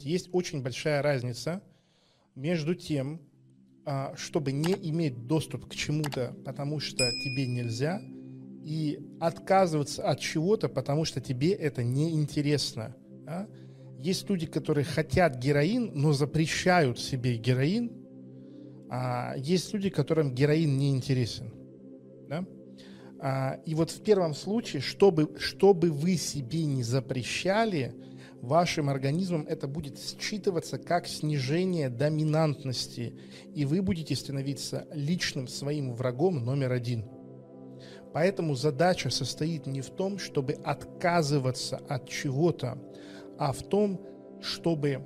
Есть очень большая разница между тем, а, чтобы не иметь доступ к чему-то, потому что тебе нельзя, и отказываться от чего-то, потому что тебе это неинтересно. Да? Есть люди, которые хотят героин, но запрещают себе героин, а есть люди, которым героин не интересен. Да? А, и вот в первом случае, чтобы, чтобы вы себе не запрещали, вашим организмом это будет считываться как снижение доминантности, и вы будете становиться личным своим врагом номер один. Поэтому задача состоит не в том, чтобы отказываться от чего-то, а в том, чтобы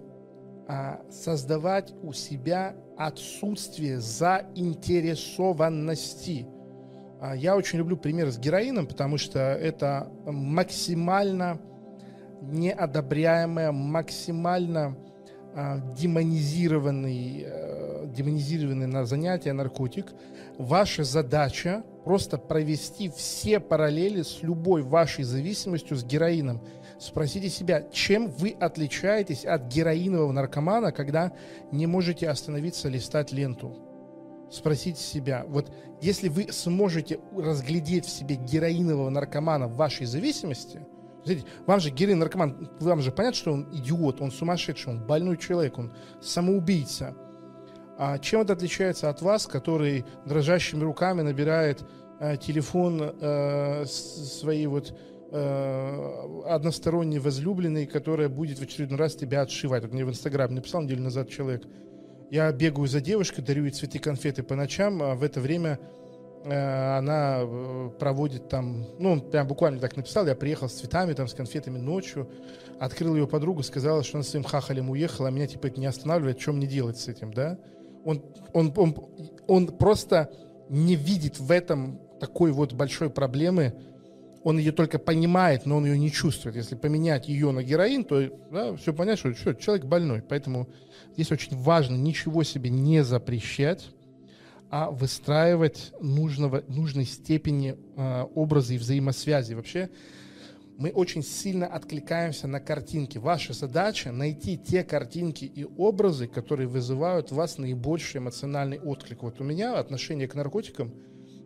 а, создавать у себя отсутствие заинтересованности – а, я очень люблю пример с героином, потому что это максимально неодобряемое, максимально э, демонизированный, э, демонизированный на занятие наркотик. Ваша задача просто провести все параллели с любой вашей зависимостью с героином. Спросите себя, чем вы отличаетесь от героинового наркомана, когда не можете остановиться листать ленту спросите себя, вот если вы сможете разглядеть в себе героинового наркомана в вашей зависимости, смотрите, вам же героин наркоман, вам же понятно, что он идиот, он сумасшедший, он больной человек, он самоубийца. А чем это отличается от вас, который дрожащими руками набирает э, телефон э, своей вот э, односторонней возлюбленной, которая будет в очередной раз тебя отшивать. Вот мне в Инстаграме написал неделю назад человек – я бегаю за девушкой, дарю ей цветы, конфеты по ночам, а в это время она э, проводит там, ну, он прям буквально так написал, я приехал с цветами, там, с конфетами ночью, открыл ее подругу, сказала, что она своим хахалем уехала, а меня, типа, это не останавливает, что мне делать с этим, да? Он, он, он, он просто не видит в этом такой вот большой проблемы, он ее только понимает, но он ее не чувствует. Если поменять ее на героин, то да, все понятно, что, что человек больной. Поэтому здесь очень важно ничего себе не запрещать, а выстраивать нужного, нужной степени э, образа и взаимосвязи. Вообще мы очень сильно откликаемся на картинки. Ваша задача найти те картинки и образы, которые вызывают в вас наибольший эмоциональный отклик. Вот у меня отношение к наркотикам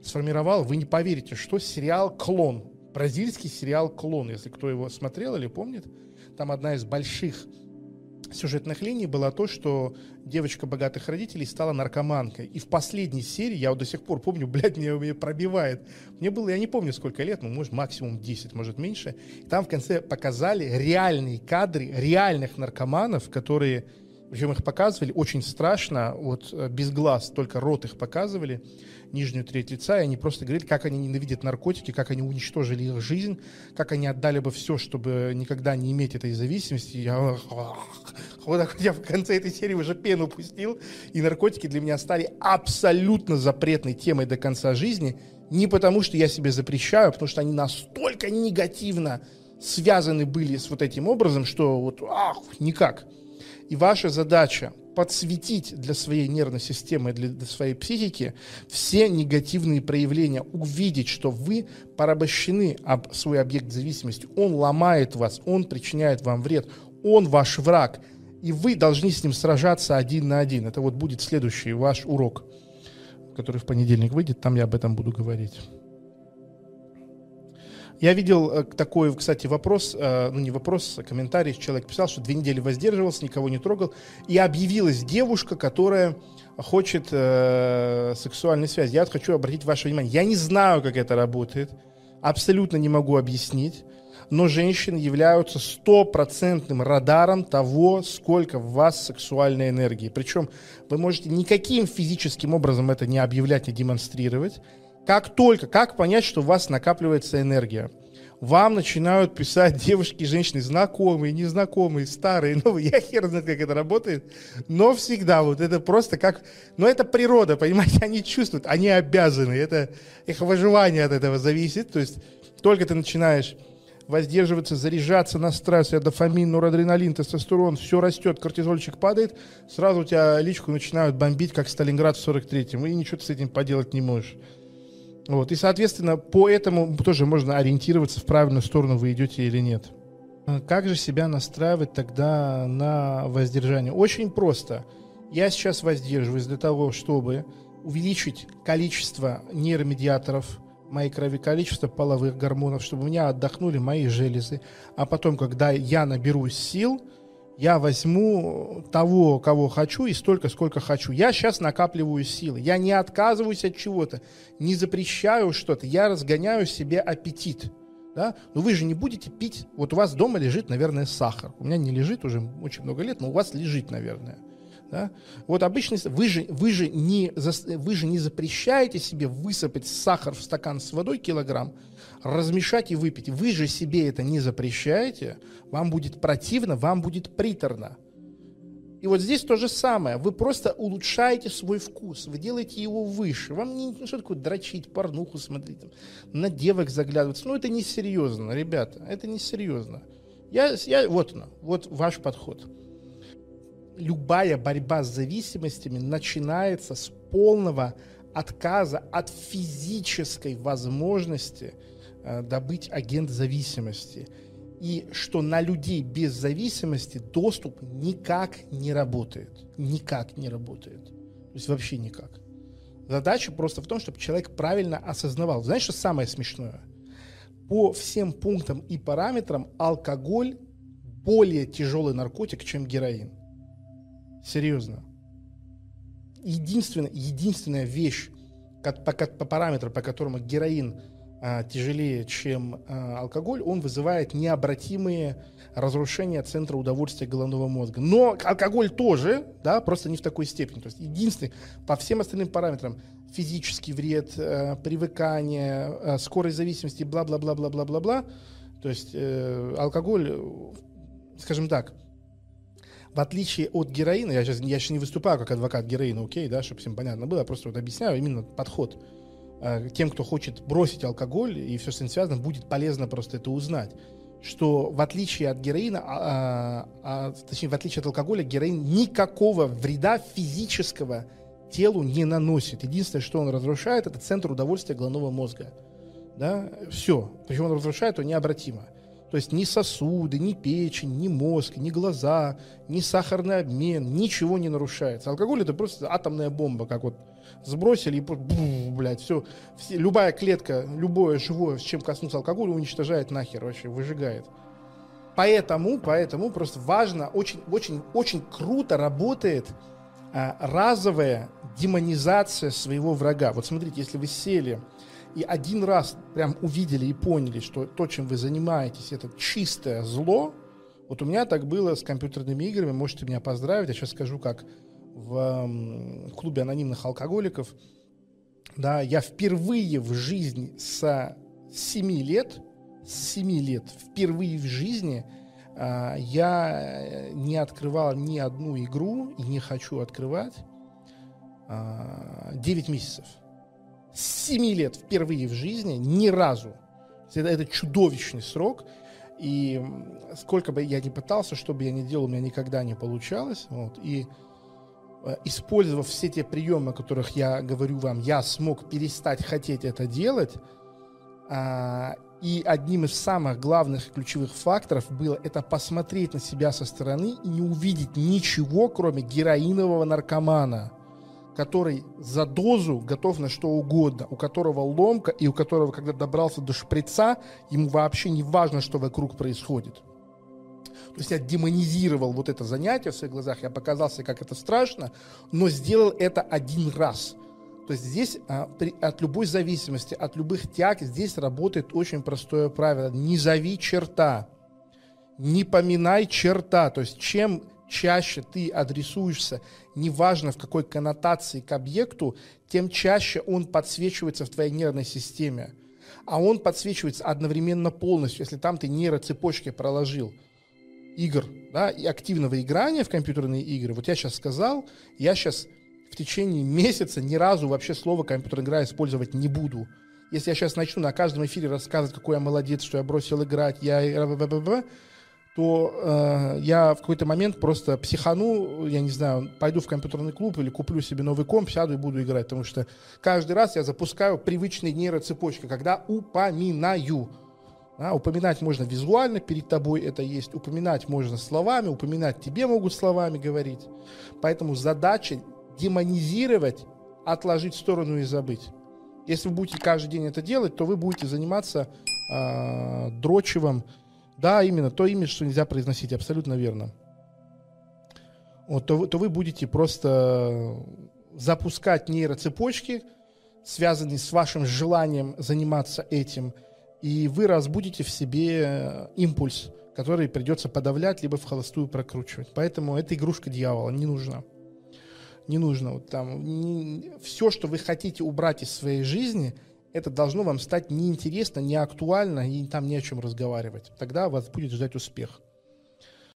сформировал, вы не поверите, что сериал «Клон» бразильский сериал «Клон», если кто его смотрел или помнит. Там одна из больших сюжетных линий была то, что девочка богатых родителей стала наркоманкой. И в последней серии, я вот до сих пор помню, блядь, меня, меня пробивает. Мне было, я не помню сколько лет, ну, может, максимум 10, может, меньше. И там в конце показали реальные кадры реальных наркоманов, которые, причем их показывали очень страшно, вот э, без глаз, только рот их показывали нижнюю треть лица, и они просто говорили, как они ненавидят наркотики, как они уничтожили их жизнь, как они отдали бы все, чтобы никогда не иметь этой зависимости. Я, вот так, я в конце этой серии уже пену пустил, и наркотики для меня стали абсолютно запретной темой до конца жизни, не потому что я себе запрещаю, а потому что они настолько негативно связаны были с вот этим образом, что вот ах, никак. И ваша задача подсветить для своей нервной системы, для, для своей психики все негативные проявления, увидеть, что вы порабощены об свой объект зависимости, он ломает вас, он причиняет вам вред, он ваш враг, и вы должны с ним сражаться один на один. Это вот будет следующий ваш урок, который в понедельник выйдет, там я об этом буду говорить. Я видел э, такой, кстати, вопрос, э, ну не вопрос, а комментарий, человек писал, что две недели воздерживался, никого не трогал, и объявилась девушка, которая хочет э, сексуальной связи. Я вот хочу обратить ваше внимание, я не знаю, как это работает, абсолютно не могу объяснить, но женщины являются стопроцентным радаром того, сколько в вас сексуальной энергии. Причем вы можете никаким физическим образом это не объявлять, не демонстрировать, как только, как понять, что у вас накапливается энергия? Вам начинают писать девушки и женщины, знакомые, незнакомые, старые, новые. Я хер знает, как это работает. Но всегда вот это просто как... Но это природа, понимаете? Они чувствуют, они обязаны. Это их выживание от этого зависит. То есть только ты начинаешь воздерживаться, заряжаться на стрессе, дофамин, норадреналин, тестостерон, все растет, кортизольчик падает, сразу у тебя личку начинают бомбить, как Сталинград в 43-м, и ничего ты с этим поделать не можешь. Вот, и, соответственно, по этому тоже можно ориентироваться, в правильную сторону вы идете или нет. Как же себя настраивать тогда на воздержание? Очень просто. Я сейчас воздерживаюсь для того, чтобы увеличить количество нейромедиаторов моей крови, количество половых гормонов, чтобы у меня отдохнули мои железы. А потом, когда я наберусь сил, я возьму того, кого хочу, и столько, сколько хочу. Я сейчас накапливаю силы. Я не отказываюсь от чего-то, не запрещаю что-то. Я разгоняю себе аппетит. Да? Но вы же не будете пить. Вот у вас дома лежит, наверное, сахар. У меня не лежит уже очень много лет, но у вас лежит, наверное. Да? Вот обычно вы же, вы, же не, вы же не запрещаете себе высыпать сахар в стакан с водой килограмм, размешать и выпить. Вы же себе это не запрещаете, вам будет противно, вам будет приторно. И вот здесь то же самое. Вы просто улучшаете свой вкус, вы делаете его выше. Вам не ну, что такое дрочить, порнуху смотреть, там, на девок заглядываться. Ну, это несерьезно, ребята, это несерьезно. Я, я, вот оно, вот ваш подход любая борьба с зависимостями начинается с полного отказа от физической возможности э, добыть агент зависимости. И что на людей без зависимости доступ никак не работает. Никак не работает. То есть вообще никак. Задача просто в том, чтобы человек правильно осознавал. Знаешь, что самое смешное? По всем пунктам и параметрам алкоголь более тяжелый наркотик, чем героин. Серьезно. Единственная, единственная вещь по, по параметру, по которому героин а, тяжелее, чем а, алкоголь, он вызывает необратимые разрушения центра удовольствия головного мозга. Но алкоголь тоже, да, просто не в такой степени. То есть единственный по всем остальным параметрам физический вред, э, привыкание, э, скорость зависимости, бла-бла-бла-бла-бла-бла-бла. То есть э, алкоголь, скажем так, в отличие от героина, я сейчас, я сейчас не выступаю как адвокат героина, окей, да, чтобы всем понятно было, я просто вот объясняю именно подход. Э, тем, кто хочет бросить алкоголь и все с этим связано, будет полезно просто это узнать. Что в отличие от героина, а, а, точнее, в отличие от алкоголя, героин никакого вреда физического телу не наносит. Единственное, что он разрушает, это центр удовольствия головного мозга. Да? Все. Причем он разрушает его необратимо. То есть ни сосуды, ни печень, ни мозг, ни глаза, ни сахарный обмен, ничего не нарушается. Алкоголь это просто атомная бомба, как вот сбросили и бу, блядь, все, все, любая клетка, любое живое, с чем коснуться алкоголя, уничтожает нахер вообще, выжигает. Поэтому, поэтому просто важно, очень, очень, очень круто работает а, разовая демонизация своего врага. Вот смотрите, если вы сели и один раз прям увидели и поняли, что то, чем вы занимаетесь, это чистое зло, вот у меня так было с компьютерными играми, можете меня поздравить, я сейчас скажу, как в клубе анонимных алкоголиков, да, я впервые в жизни с 7 лет, с 7 лет, впервые в жизни а, я не открывал ни одну игру и не хочу открывать а, 9 месяцев. 7 лет впервые в жизни, ни разу. Это, это чудовищный срок. И сколько бы я ни пытался, что бы я ни делал, у меня никогда не получалось. Вот. И э, использовав все те приемы, о которых я говорю вам, я смог перестать хотеть это делать. А, и одним из самых главных ключевых факторов было это посмотреть на себя со стороны и не увидеть ничего, кроме героинового наркомана который за дозу готов на что угодно, у которого ломка и у которого, когда добрался до шприца, ему вообще не важно, что вокруг происходит. То есть я демонизировал вот это занятие в своих глазах, я показался, как это страшно, но сделал это один раз. То есть здесь а, при, от любой зависимости, от любых тяг, здесь работает очень простое правило. Не зови черта, не поминай черта. То есть чем чаще ты адресуешься, неважно в какой коннотации к объекту, тем чаще он подсвечивается в твоей нервной системе. А он подсвечивается одновременно полностью, если там ты нейроцепочки проложил игр, да, и активного играния в компьютерные игры. Вот я сейчас сказал, я сейчас в течение месяца ни разу вообще слово компьютерная игра использовать не буду. Если я сейчас начну на каждом эфире рассказывать, какой я молодец, что я бросил играть, я то э, я в какой-то момент просто психану, я не знаю, пойду в компьютерный клуб или куплю себе новый комп, сяду и буду играть, потому что каждый раз я запускаю привычные нейроцепочки, когда упоминаю. А, упоминать можно визуально, перед тобой это есть, упоминать можно словами, упоминать тебе могут словами говорить. Поэтому задача демонизировать, отложить в сторону и забыть. Если вы будете каждый день это делать, то вы будете заниматься э, дрочевым. Да, именно то имя, что нельзя произносить, абсолютно верно. Вот, то, вы, то вы будете просто запускать нейроцепочки, связанные с вашим желанием заниматься этим – и вы разбудите в себе э, импульс, который придется подавлять, либо в холостую прокручивать. Поэтому эта игрушка дьявола не нужна. Не нужно. Вот там, не, все, что вы хотите убрать из своей жизни, это должно вам стать неинтересно, не актуально, и там не о чем разговаривать. Тогда вас будет ждать успех.